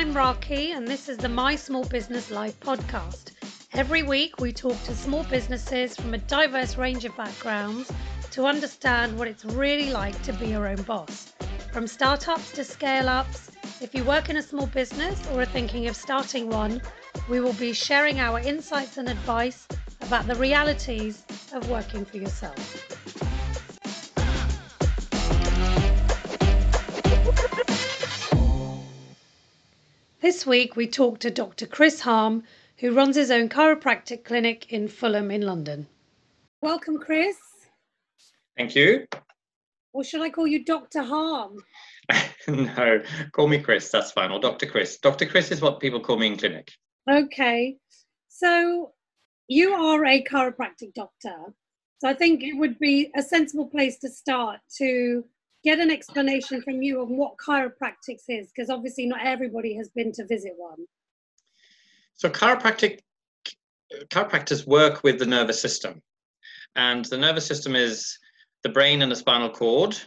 I'm Raki, and this is the My Small Business Life podcast. Every week, we talk to small businesses from a diverse range of backgrounds to understand what it's really like to be your own boss. From startups to scale ups, if you work in a small business or are thinking of starting one, we will be sharing our insights and advice about the realities of working for yourself. This week we talked to Dr. Chris Harm, who runs his own chiropractic clinic in Fulham in London. Welcome, Chris. Thank you. Or should I call you Dr. Harm? no, call me Chris, that's fine, or Dr. Chris. Dr. Chris is what people call me in clinic. Okay. So you are a chiropractic doctor. So I think it would be a sensible place to start to get an explanation from you on what chiropractics is, because obviously not everybody has been to visit one. So chiropractic chiropractors work with the nervous system, and the nervous system is the brain and the spinal cord,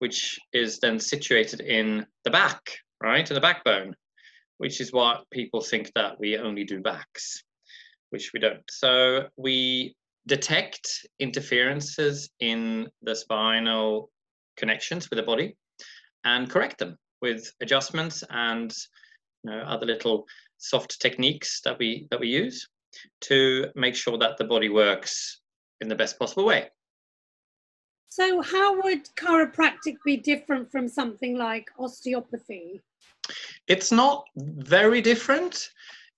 which is then situated in the back, right, in the backbone, which is what people think that we only do backs, which we don't. So we detect interferences in the spinal connections with the body and correct them with adjustments and you know, other little soft techniques that we that we use to make sure that the body works in the best possible way. So how would chiropractic be different from something like osteopathy? It's not very different.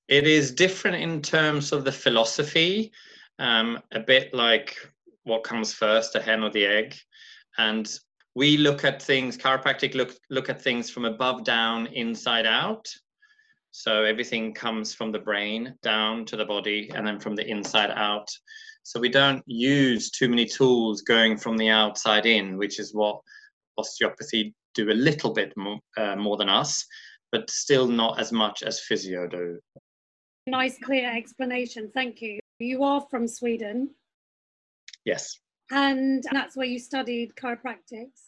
It is different in terms of the philosophy, um, a bit like what comes first, the hen or the egg. And we look at things chiropractic look look at things from above down inside out. So everything comes from the brain down to the body and then from the inside out. So we don't use too many tools going from the outside in which is what osteopathy do a little bit more, uh, more than us but still not as much as physio do. Nice clear explanation. Thank you. You are from sweden. Yes and that's where you studied chiropractics?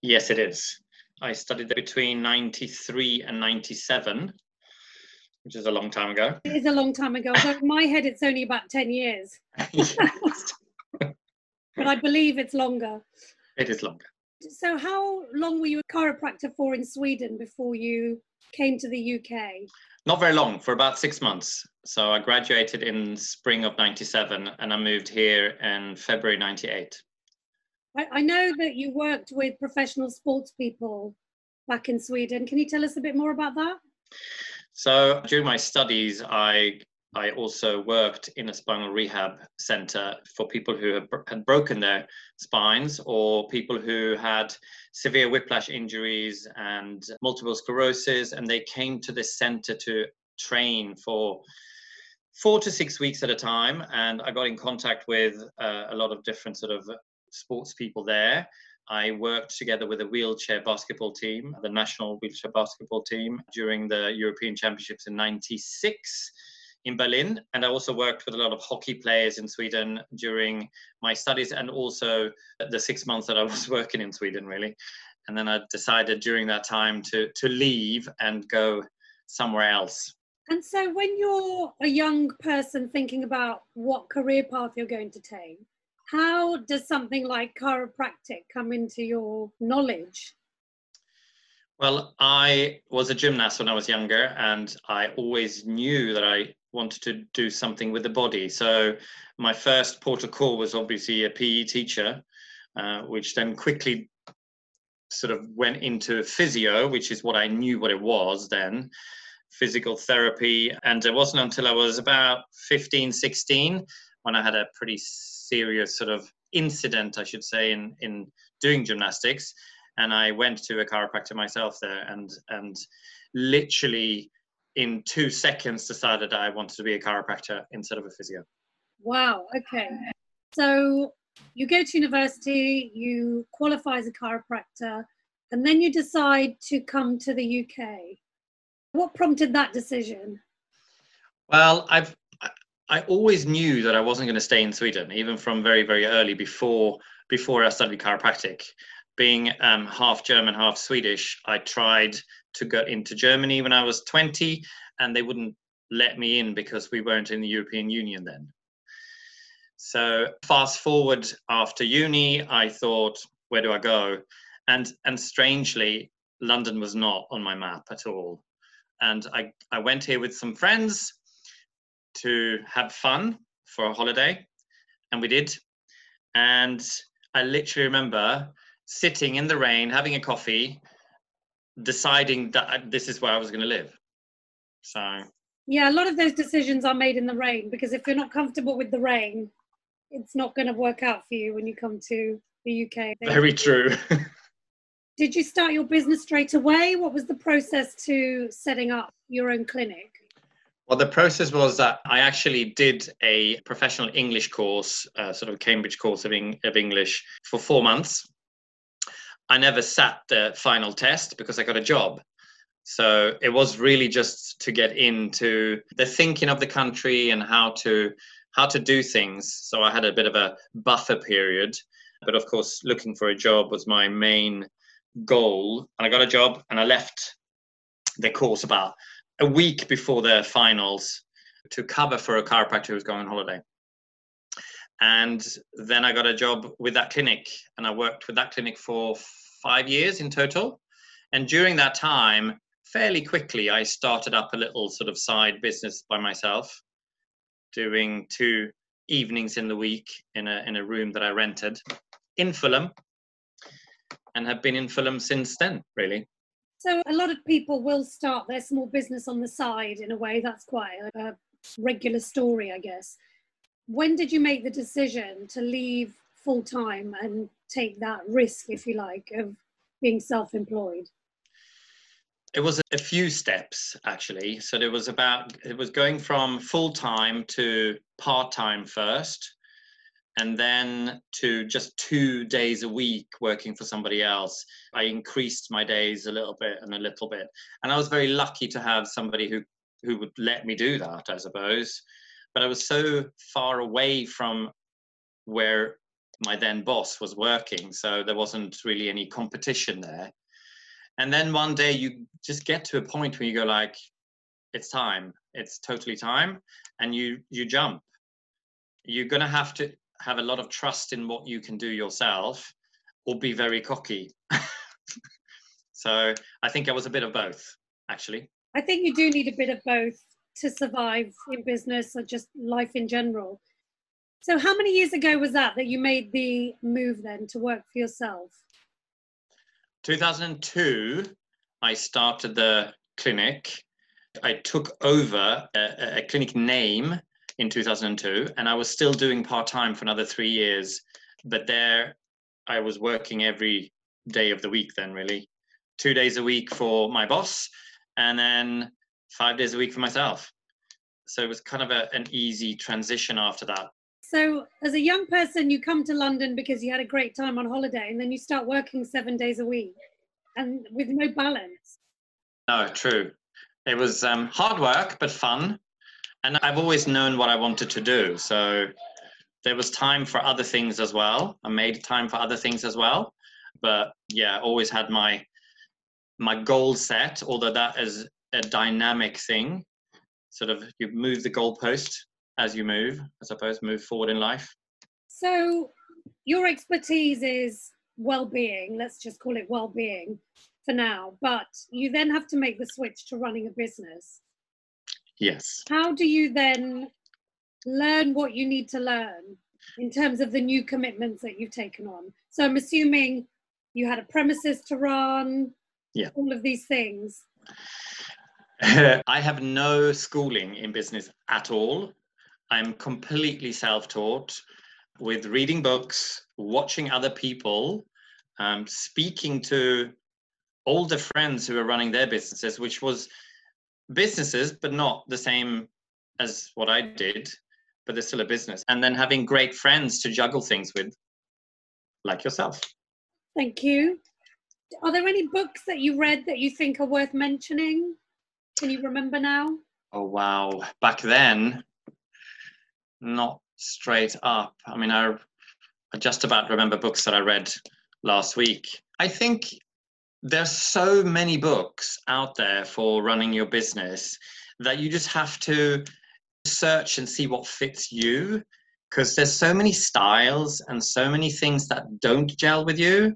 Yes, it is. I studied between 93 and 97, which is a long time ago. It is a long time ago. So in my head, it's only about 10 years. but I believe it's longer. It is longer. So, how long were you a chiropractor for in Sweden before you came to the UK? Not very long, for about six months. So I graduated in spring of 97 and I moved here in February 98. I, I know that you worked with professional sports people back in Sweden. Can you tell us a bit more about that? So during my studies, I I also worked in a spinal rehab center for people who had broken their spines or people who had severe whiplash injuries and multiple sclerosis. And they came to this center to train for four to six weeks at a time. And I got in contact with uh, a lot of different sort of sports people there. I worked together with a wheelchair basketball team, the national wheelchair basketball team, during the European Championships in 96 in Berlin. And I also worked with a lot of hockey players in Sweden during my studies and also the six months that I was working in Sweden, really. And then I decided during that time to, to leave and go somewhere else. And so, when you're a young person thinking about what career path you're going to take, how does something like chiropractic come into your knowledge? Well, I was a gymnast when I was younger, and I always knew that I wanted to do something with the body. So my first port of call was obviously a PE teacher, uh, which then quickly sort of went into physio, which is what I knew what it was then, physical therapy. And it wasn't until I was about 15, 16 when I had a pretty serious sort of incident, I should say, in, in doing gymnastics. And I went to a chiropractor myself there and and literally in two seconds decided I wanted to be a chiropractor instead of a physio. Wow. Okay. So you go to university, you qualify as a chiropractor, and then you decide to come to the UK. What prompted that decision? Well, I've I always knew that I wasn't going to stay in Sweden, even from very very early before before I studied chiropractic. Being um, half German, half Swedish, I tried to go into Germany when I was 20, and they wouldn't let me in because we weren't in the European Union then. So fast forward after uni, I thought, where do I go? And and strangely, London was not on my map at all. And I, I went here with some friends to have fun for a holiday, and we did. And I literally remember sitting in the rain, having a coffee, deciding that this is where I was going to live. So yeah, a lot of those decisions are made in the rain because if you're not comfortable with the rain, it's not going to work out for you when you come to the UK. Very true. Did you start your business straight away? What was the process to setting up your own clinic? Well, the process was that I actually did a professional English course, uh, sort of Cambridge course of, of English, for four months. I never sat the final test because I got a job. So it was really just to get into the thinking of the country and how to how to do things. So I had a bit of a buffer period, but of course, looking for a job was my main goal. And I got a job, and I left the course about a week before the finals to cover for a chiropractor who was going on holiday. And then I got a job with that clinic, and I worked with that clinic for five years in total. And during that time, fairly quickly, I started up a little sort of side business by myself, doing two evenings in the week in a in a room that I rented in Fulham, and have been in Fulham since then. Really. So a lot of people will start their small business on the side in a way that's quite a, a regular story, I guess. When did you make the decision to leave full time and take that risk, if you like, of being self employed? It was a few steps actually. So there was about, it was going from full time to part time first, and then to just two days a week working for somebody else. I increased my days a little bit and a little bit. And I was very lucky to have somebody who, who would let me do that, I suppose. But I was so far away from where my then boss was working. So there wasn't really any competition there. And then one day you just get to a point where you go like, it's time. It's totally time. And you you jump. You're gonna have to have a lot of trust in what you can do yourself or be very cocky. so I think I was a bit of both, actually. I think you do need a bit of both to survive in business or just life in general. So, how many years ago was that that you made the move then to work for yourself? 2002, I started the clinic. I took over a, a clinic name in 2002, and I was still doing part time for another three years. But there, I was working every day of the week, then really. Two days a week for my boss, and then five days a week for myself. So it was kind of a, an easy transition after that. So, as a young person, you come to London because you had a great time on holiday, and then you start working seven days a week, and with no balance. No, true. It was um, hard work, but fun, and I've always known what I wanted to do. So there was time for other things as well. I made time for other things as well, but yeah, always had my my goal set. Although that is a dynamic thing, sort of you move the goalpost as you move, I suppose, move forward in life? So, your expertise is well-being. Let's just call it well-being for now. But you then have to make the switch to running a business. Yes. How do you then learn what you need to learn in terms of the new commitments that you've taken on? So I'm assuming you had a premises to run. Yeah. All of these things. I have no schooling in business at all. I'm completely self taught with reading books, watching other people, um, speaking to older friends who are running their businesses, which was businesses, but not the same as what I did, but they're still a business. And then having great friends to juggle things with, like yourself. Thank you. Are there any books that you read that you think are worth mentioning? Can you remember now? Oh, wow. Back then, not straight up. I mean, I, I just about remember books that I read last week. I think there's so many books out there for running your business that you just have to search and see what fits you because there's so many styles and so many things that don't gel with you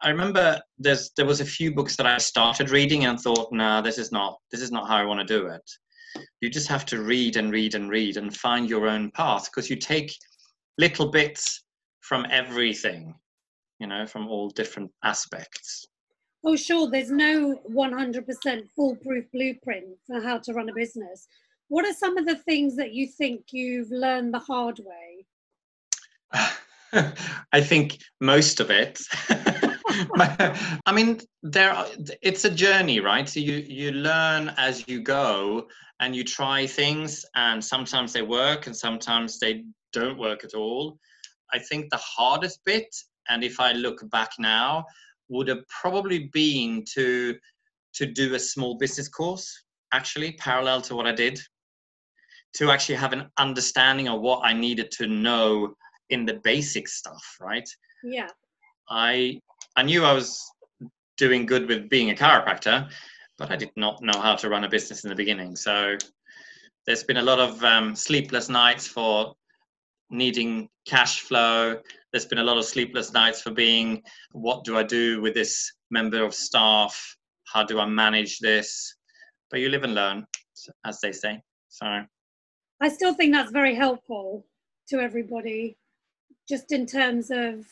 i remember there's there was a few books that i started reading and thought nah this is not this is not how i want to do it you just have to read and read and read and find your own path because you take little bits from everything you know from all different aspects Oh, sure. There's no 100% foolproof blueprint for how to run a business. What are some of the things that you think you've learned the hard way? I think most of it. I mean, there. It's a journey, right? So you you learn as you go, and you try things, and sometimes they work, and sometimes they don't work at all. I think the hardest bit, and if I look back now, would have probably been to to do a small business course actually parallel to what I did to actually have an understanding of what I needed to know in the basic stuff right yeah I I knew I was doing good with being a chiropractor but I did not know how to run a business in the beginning so there's been a lot of um, sleepless nights for needing cash flow there's been a lot of sleepless nights for being what do I do with this member of staff? How do I manage this? But you live and learn, as they say. So I still think that's very helpful to everybody, just in terms of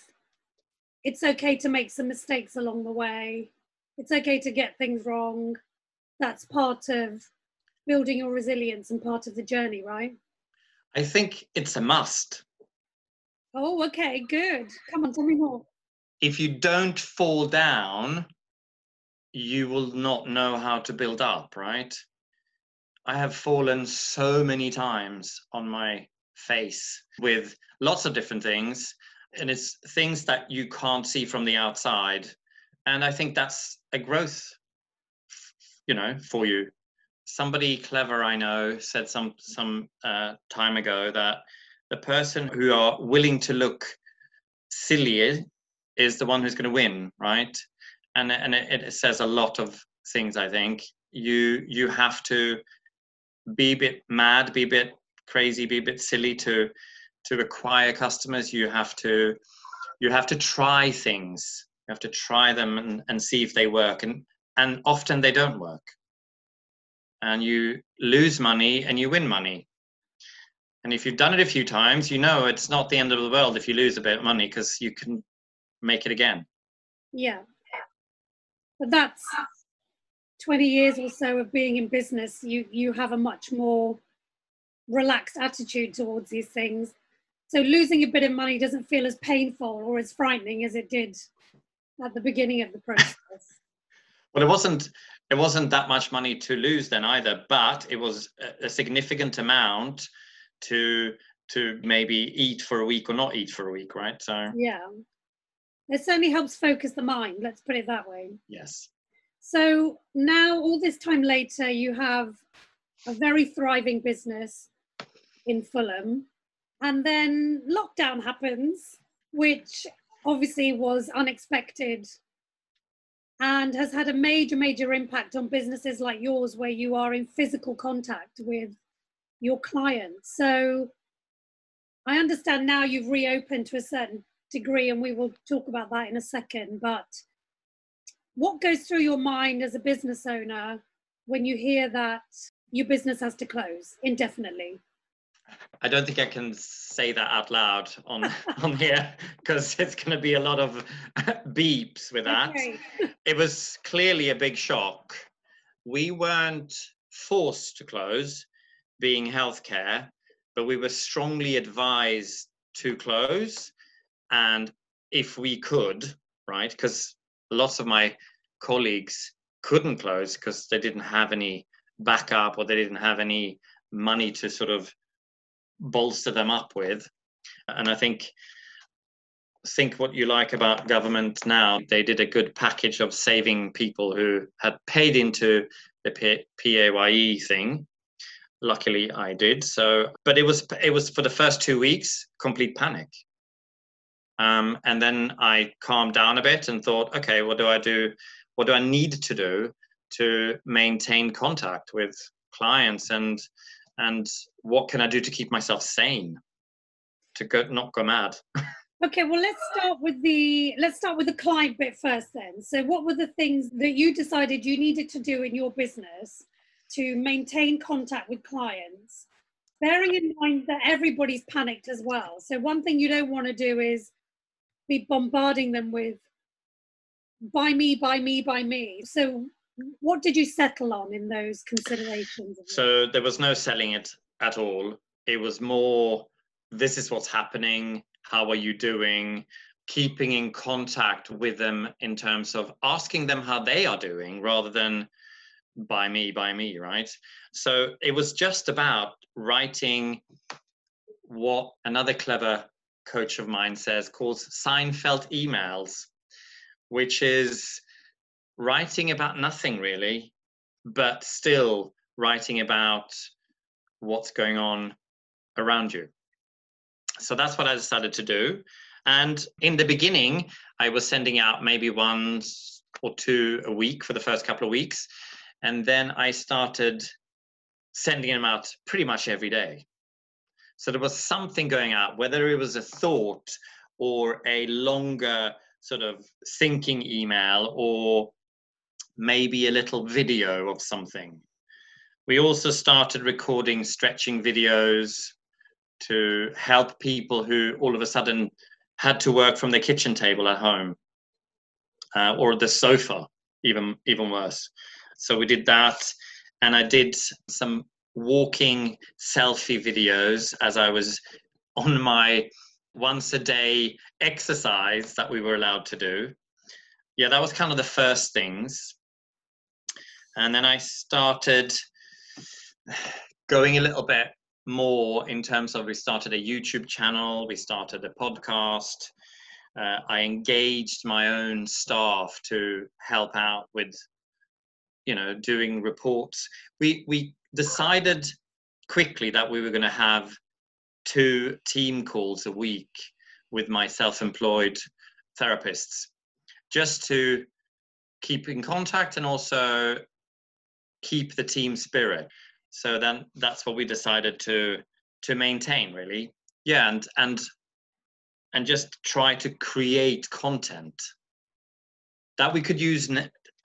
it's okay to make some mistakes along the way. It's okay to get things wrong. That's part of building your resilience and part of the journey, right? I think it's a must. Oh, okay, good. Come on, tell me more. If you don't fall down, you will not know how to build up, right? I have fallen so many times on my face with lots of different things, and it's things that you can't see from the outside. And I think that's a growth, you know, for you. Somebody clever I know said some some uh, time ago that the person who are willing to look silly is the one who's going to win, right? And and it, it says a lot of things. I think you you have to be a bit mad, be a bit crazy, be a bit silly to to acquire customers. You have to you have to try things. You have to try them and, and see if they work. And and often they don't work. And you lose money and you win money and if you've done it a few times, you know it's not the end of the world if you lose a bit of money because you can make it again. Yeah. But that's 20 years or so of being in business. You you have a much more relaxed attitude towards these things. So losing a bit of money doesn't feel as painful or as frightening as it did at the beginning of the process. well, it wasn't it wasn't that much money to lose then either, but it was a significant amount to to maybe eat for a week or not eat for a week, right? So yeah, it certainly helps focus the mind. Let's put it that way. Yes. So now, all this time later, you have a very thriving business in Fulham, and then lockdown happens, which obviously was unexpected and has had a major, major impact on businesses like yours, where you are in physical contact with your clients. So I understand now you've reopened to a certain degree, and we will talk about that in a second. But what goes through your mind as a business owner when you hear that your business has to close indefinitely? I don't think I can say that out loud on on here because it's going to be a lot of beeps with that. Okay. it was clearly a big shock. We weren't forced to close being healthcare, but we were strongly advised to close. And if we could, right, because lots of my colleagues couldn't close because they didn't have any backup or they didn't have any money to sort of bolster them up with. And I think think what you like about government now. They did a good package of saving people who had paid into the PAYE thing luckily i did so but it was it was for the first two weeks complete panic um, and then i calmed down a bit and thought okay what do i do what do I need to do to maintain contact with clients and and what can I do to keep myself sane to go not go mad. Okay, well let's start with the let's start with the client bit first then. So what were the things that you decided you needed to do in your business to maintain contact with clients? Bearing in mind that everybody's panicked as well. So one thing you don't want to do is be bombarding them with buy me, buy me, buy me. So what did you settle on in those considerations? So there was no selling it at all. It was more this is what's happening how are you doing keeping in contact with them in terms of asking them how they are doing rather than buy me buy me right so it was just about writing what another clever coach of mine says calls seinfeld emails which is writing about nothing really but still writing about what's going on around you so that's what I decided to do. And in the beginning, I was sending out maybe once or two a week for the first couple of weeks. And then I started sending them out pretty much every day. So there was something going out, whether it was a thought or a longer sort of thinking email or maybe a little video of something. We also started recording stretching videos to help people who all of a sudden had to work from the kitchen table at home uh, or the sofa, even even worse. So we did that, and I did some walking selfie videos as I was on my once a day exercise that we were allowed to do. Yeah, that was kind of the first things. And then I started going a little bit more in terms of we started a YouTube channel, we started a podcast. Uh, I engaged my own staff to help out with, you know, doing reports. We we decided quickly that we were going to have two team calls a week with my self-employed therapists, just to keep in contact and also keep the team spirit. So then that's what we decided to to maintain really. Yeah and and and just try to create content that we could use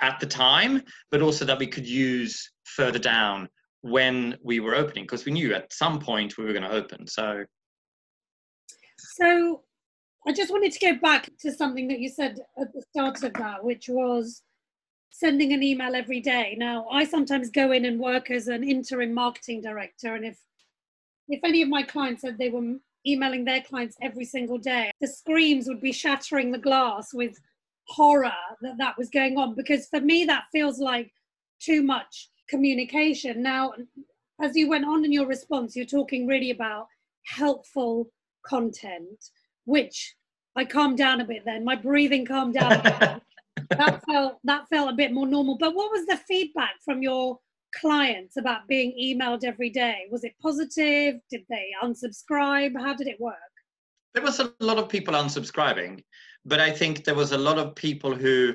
at the time but also that we could use further down when we were opening because we knew at some point we were going to open. So so i just wanted to go back to something that you said at the start of that which was sending an email every day. Now, I sometimes go in and work as an interim marketing director, and if if any of my clients said they were emailing their clients every single day, the screams would be shattering the glass with horror that that was going on. Because for me, that feels like too much communication. Now, as you went on in your response, you're talking really about helpful content, which I calmed down a bit then. My breathing calmed down. that felt that felt a bit more normal. But what was the feedback from your clients about being emailed every day? Was it positive? Did they unsubscribe? How did it work? There was a lot of people unsubscribing, but I think there was a lot of people who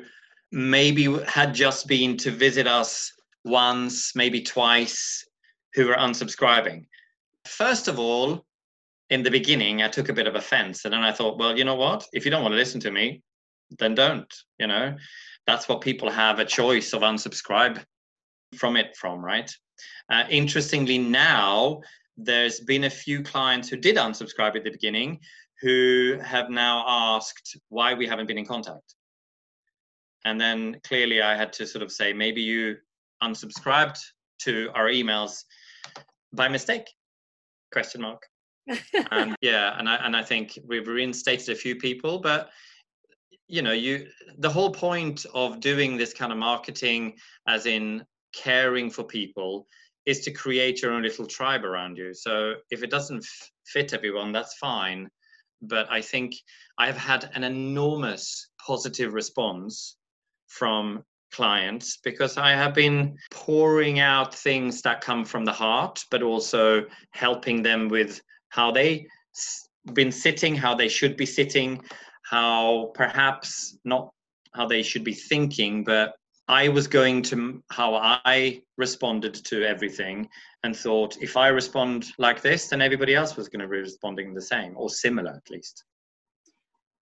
maybe had just been to visit us once, maybe twice, who were unsubscribing. First of all, in the beginning, I took a bit of offense. And then I thought, well, you know what? If you don't want to listen to me, then don't you know? That's what people have a choice of unsubscribe from it from right? Uh, interestingly now there's been a few clients who did unsubscribe at the beginning who have now asked why we haven't been in contact. And then clearly i had to sort of say maybe you unsubscribed to our emails by mistake? Question mark. And yeah and i and i think we've reinstated a few people but you know you the whole point of doing this kind of marketing as in caring for people is to create your own little tribe around you. So if it doesn't fit everyone that's fine. But i think i've had an enormous positive response from clients because i have been pouring out things that come from the heart but also helping them with how they been sitting how they should be sitting how perhaps not how they should be thinking, but I was going to how I responded to everything and thought if I respond like this, then everybody else was going to be responding the same or similar at least.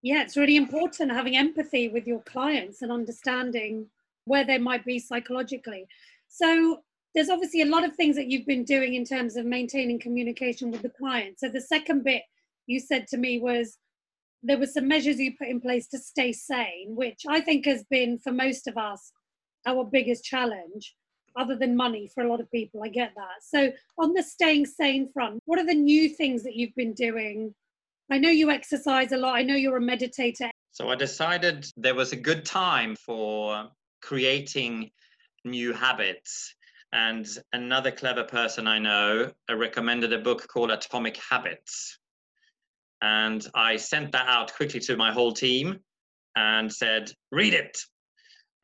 Yeah, it's really important having empathy with your clients and understanding where they might be psychologically. So there's obviously a lot of things that you've been doing in terms of maintaining communication with the client. So the second bit you said to me was there were some measures you put in place to stay sane, which I think has been for most of us our biggest challenge, other than money for a lot of people. I get that. So on the staying sane front, what are the new things that you've been doing? I know you exercise a lot. I know you're a meditator. So I decided there was a good time for creating new habits and another clever person I know uh, recommended a book called Atomic Habits. And I sent that out quickly to my whole team and said, read it.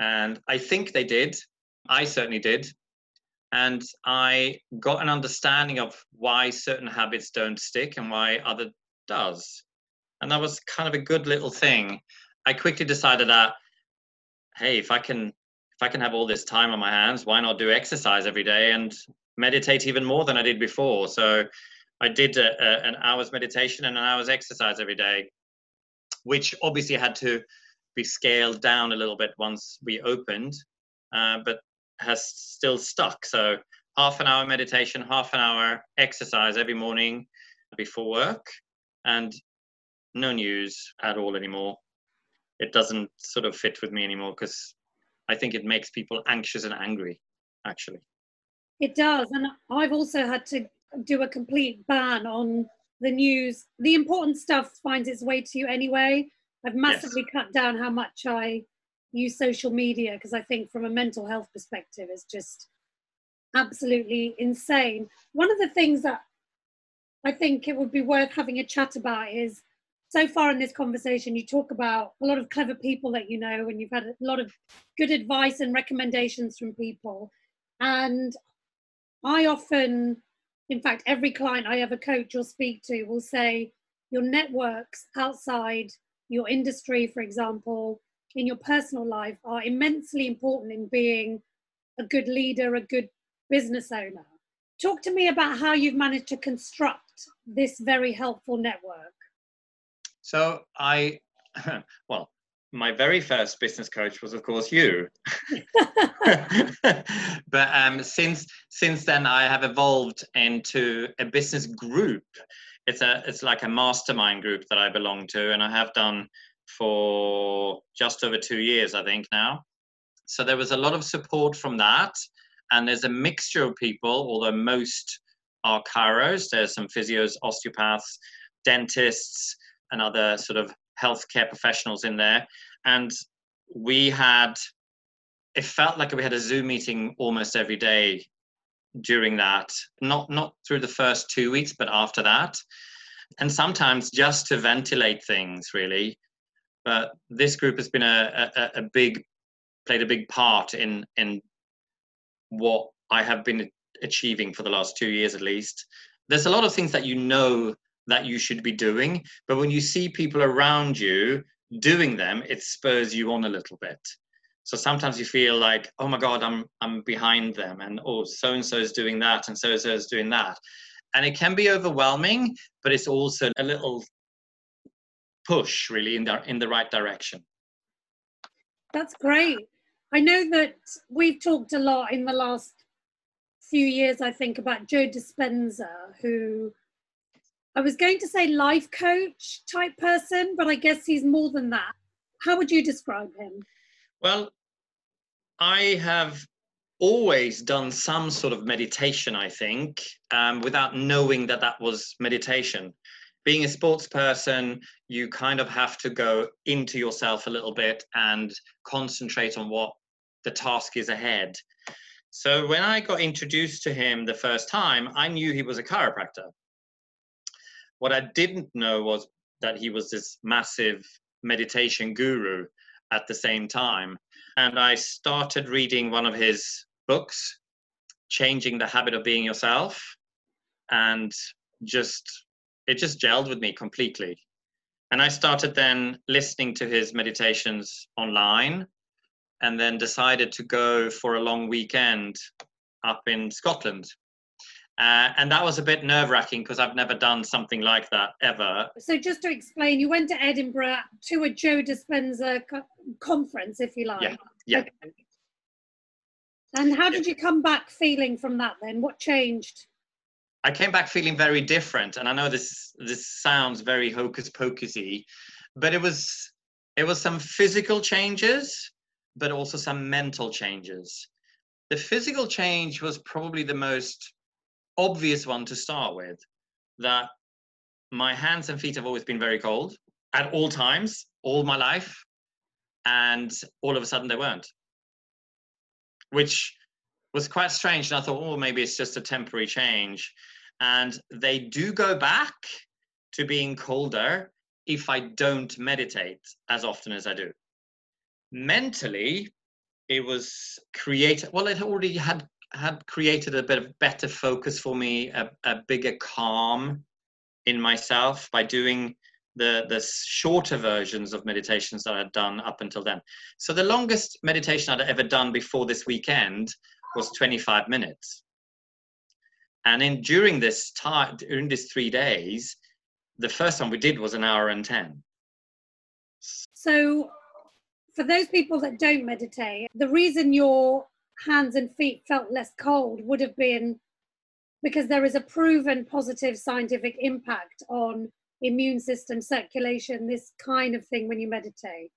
And I think they did. I certainly did. And I got an understanding of why certain habits don't stick and why other does. And that was kind of a good little thing. I quickly decided that, hey, if I can if I can have all this time on my hands, why not do exercise every day and meditate even more than I did before? So I did a, a, an hour's meditation and an hour's exercise every day, which obviously had to be scaled down a little bit once we opened, uh, but has still stuck. So half an hour meditation, half an hour exercise every morning before work, and no news at all anymore. It doesn't sort of fit with me anymore because I think it makes people anxious and angry, actually. It does. And I've also had to do a complete ban on the news. The important stuff finds its way to you anyway. I've massively yes. cut down how much I use social media because I think, from a mental health perspective, it's just absolutely insane. One of the things that I think it would be worth having a chat about is so far in this conversation, you talk about a lot of clever people that you know, and you've had a lot of good advice and recommendations from people. And I often, in fact, every client I ever coach or speak to will say, your networks outside your industry, for example, in your personal life are immensely important in being a good leader, a good business owner. Talk to me about how you've managed to construct this very helpful network. So I, well, my very first business coach was, of course, you. but um, since since then, I have evolved into a business group. It's a it's like a mastermind group that I belong to, and I have done for just over two years, I think now. So there was a lot of support from that, and there's a mixture of people. Although most are chiros, there's some physios, osteopaths, dentists and other sort of healthcare professionals in there. And we had, it felt like we had a Zoom meeting almost every day during that, not, not through the first two weeks, but after that. And sometimes just to ventilate things, really. But this group has been a, a, a big, played a big part in, in what I have been achieving for the last two years at least. There's a lot of things that you know that you should be doing. But when you see people around you doing them, it spurs you on a little bit. So sometimes you feel like, oh my God, I'm I'm behind them, and oh, so and so is doing that, and so and so is doing that, and it can be overwhelming, but it's also a little push really in the in the right direction. That's great. I know that we've talked a lot in the last few years, I think, about Joe Dispenza, who I was going to say life coach type person, but I guess he's more than that. How would you describe him? Well, I have always done some sort of meditation, I think, um, without knowing that that was meditation. Being a sports person, you kind of have to go into yourself a little bit and concentrate on what the task is ahead. So when I got introduced to him the first time, I knew he was a chiropractor. What I didn't know was that he was this massive meditation guru at the same time. And I started reading one of his books, Changing the Habit of Being Yourself. And just, it just gelled with me completely. And I started then listening to his meditations online and then decided to go for a long weekend up in Scotland. Uh, and that was a bit nerve wracking because I've never done something like that ever. So, just to explain, you went to Edinburgh to a Joe Dispenza co- conference, if you like. Yeah. Yeah. Okay. And how did you come back feeling from that then? What changed? I came back feeling very different, and I know this this sounds very hocus pocusy, but it was it was some physical changes, but also some mental changes. The physical change was probably the most obvious one to start with. That my hands and feet have always been very cold at all times, all my life, and all of a sudden they weren't, which was quite strange. And I thought, oh, maybe it's just a temporary change and they do go back to being colder if I don't meditate as often as I do. Mentally, it was created, well, it already had had created a bit of better focus for me, a, a bigger calm in myself by doing the the shorter versions of meditations that I'd done up until then. So the longest meditation I'd ever done before this weekend was 25 minutes. And in during this time, during these three days, the first one we did was an hour and 10. So, for those people that don't meditate, the reason your hands and feet felt less cold would have been because there is a proven positive scientific impact on immune system circulation, this kind of thing when you meditate.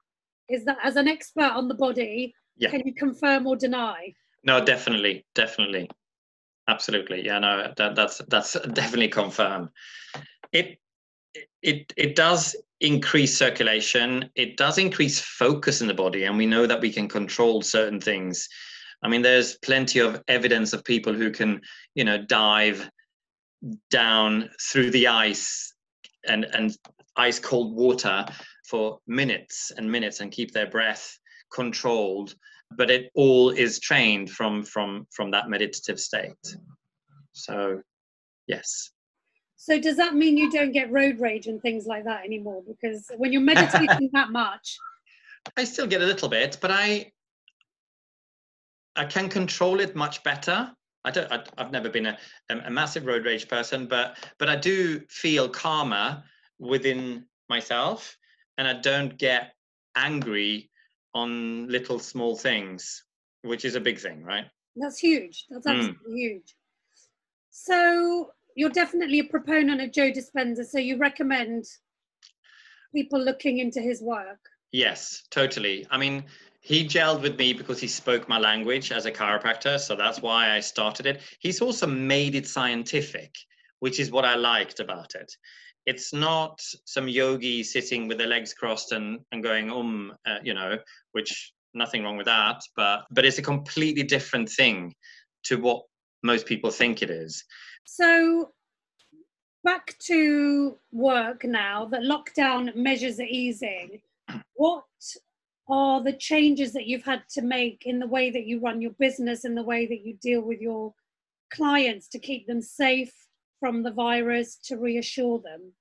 Is that, as an expert on the body, yeah. can you confirm or deny? No, definitely, definitely absolutely yeah no that, that's that's definitely confirmed it it it does increase circulation it does increase focus in the body and we know that we can control certain things i mean there's plenty of evidence of people who can you know dive down through the ice and and ice cold water for minutes and minutes and keep their breath controlled. But it all is trained from from from that meditative state. So yes. So does that mean you don't get road rage and things like that anymore? Because when you're meditating that much i still get a little bit but i i can control it much better I don't. I, have never been a, a massive road rage person, but but I do feel calmer within myself, and I don't get angry on little small things, which is a big thing, right? That's huge. That's hmm. absolutely mm. huge. So you're definitely a proponent of Joe Dispenza. So you recommend people looking into his work? Yes, totally. I mean, he gelled with me because he spoke my language as a chiropractor. So that's why I started it. He's also made it scientific, which is what I liked about it it's not some yogi sitting with their legs crossed and, and going um uh, you know which nothing wrong with that but but it's a completely different thing to what most people think it is so back to work now that lockdown measures are easing what are the changes that you've had to make in the way that you run your business and the way that you deal with your clients to keep them safe from the virus to reassure them?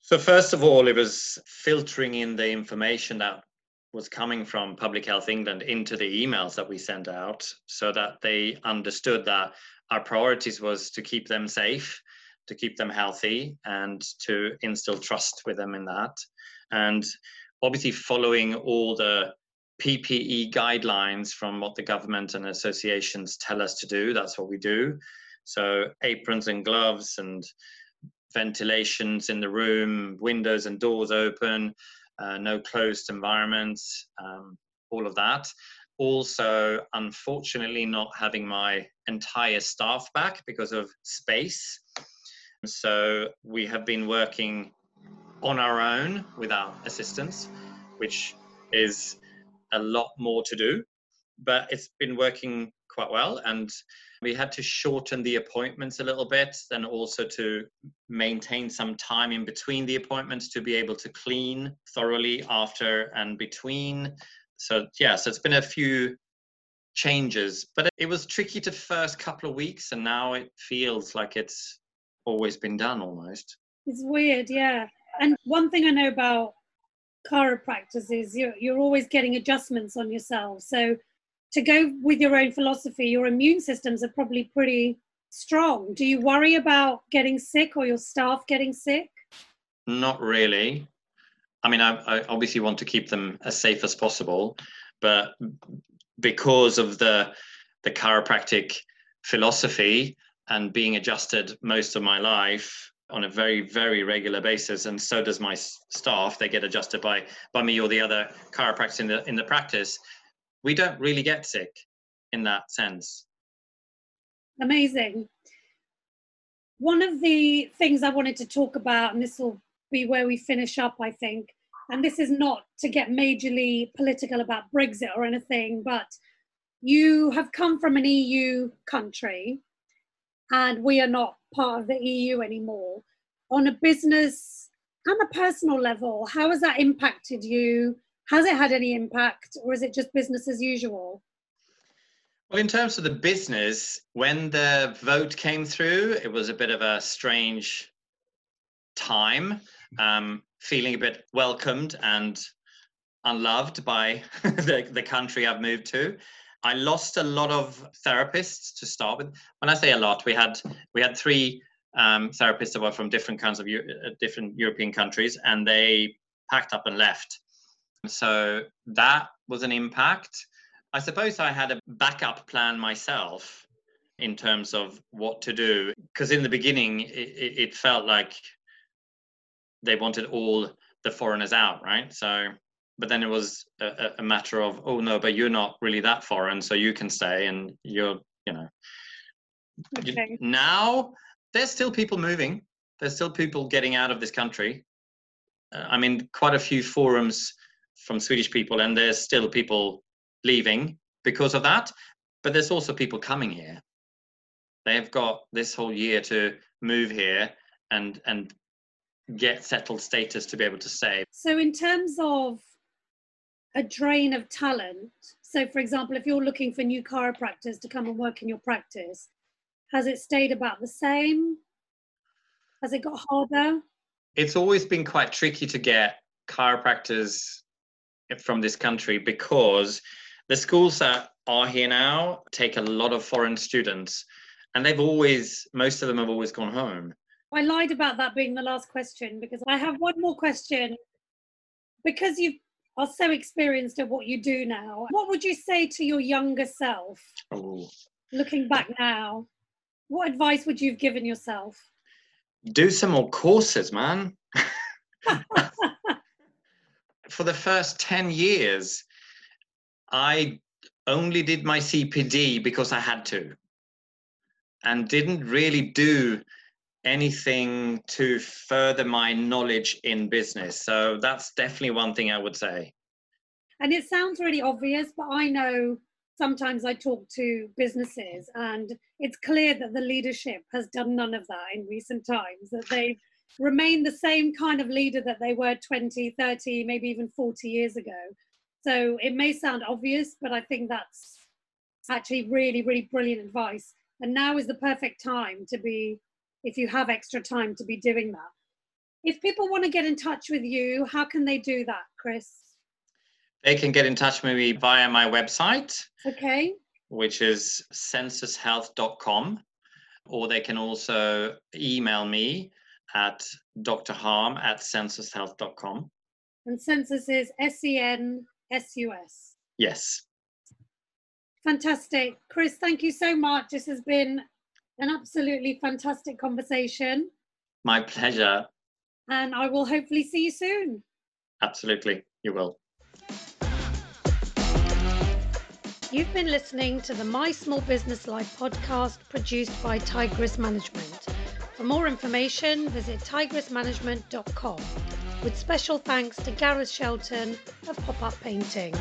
So, first of all, it was filtering in the information that was coming from Public Health England into the emails that we sent out so that they understood that our priorities was to keep them safe, to keep them healthy, and to instill trust with them in that. And obviously, following all the PPE guidelines from what the government and associations tell us to do, that's what we do. So aprons and gloves and ventilations in the room, windows and doors open, uh, no closed environments, um, all of that. Also, unfortunately, not having my entire staff back because of space. So we have been working on our own without assistance, which is a lot more to do, but it's been working quite well. And we had to shorten the appointments a little bit, then also to maintain some time in between the appointments to be able to clean thoroughly after and between. So, yeah, so it's been a few changes, but it was tricky to first couple of weeks, and now it feels like it's always been done almost. It's weird, yeah. And one thing I know about chiropractors is you're, you're always getting adjustments on yourself. So to go with your own philosophy, your immune systems are probably pretty strong. Do you worry about getting sick or your staff getting sick? Not really. I mean, I, I obviously want to keep them as safe as possible, but because of the the chiropractic philosophy and being adjusted most of my life on a very very regular basis and so does my staff. They get adjusted by by me or the other chiropractors in the in the practice. We don't really get sick in that sense. Amazing. One of the things i wanted to talk about and this will be where we finish up i think and this is not to get majorly political about brexit or anything but you have come from an eu country and we are not part of the EU anymore. On a business and a personal level, how has that impacted you? Has it had any impact, or is it just business as usual? Well, in terms of the business, when the vote came through, it was a bit of a strange time, um, feeling a bit welcomed and unloved by the, the country I've moved to. I lost a lot of therapists to start with. When I say a lot, we had we had three um, therapists that were from different kinds of uh, different European countries, and they packed up and left. So that was an impact. I suppose I had a backup plan myself in terms of what to do, because in the beginning it, it felt like they wanted all the foreigners out, right? So but then it was a, a, matter of oh no but you're not really that foreign so you can stay and you're you know. Okay. now there's still people moving. There's still people getting out of this country. Uh, i mean quite a few forums from swedish people and there's still people leaving because of that but there's also people coming here. They've got this whole year to move here and and get settled status to be able to stay. So in terms of a drain of talent. So, for example, if you're looking for new chiropractors to come and work in your practice, has it stayed about the same? Has it got harder? It's always been quite tricky to get chiropractors from this country because the schools that are here now take a lot of foreign students and they've always most of them have always gone home i lied about that being the last question because i have one more question because you've are so experienced at what you do now. What would you say to your younger self? Oh. Looking back now, what advice would you have given yourself? Do some more courses, man. For the first 10 years, I only did my CPD because I had to and didn't really do anything to further my knowledge in business. So that's definitely one thing I would say. And it sounds really obvious, but I know sometimes I talk to businesses and it's clear that the leadership has done none of that in recent times, that they've remained the same kind of leader that they were 20, 30, maybe even 40 years ago. So it may sound obvious, but I think that's actually really, really brilliant advice. And now is the perfect time to be if you have extra time to be doing that. If people want to get in touch with you, how can they do that, Chris? They can get in touch with me via my website. Okay. Which is sensushealth.com. Or they can also email me at drharm at sensushealth.com. And Sensus is S E N S U S. Yes. Fantastic. Chris, thank you so much. This has been an absolutely fantastic conversation. My pleasure. And I will hopefully see you soon. Absolutely, you will. You've been listening to the My Small Business Life podcast produced by Tigris Management. For more information, visit tigrismanagement.com with special thanks to Gareth Shelton of Pop Up Painting.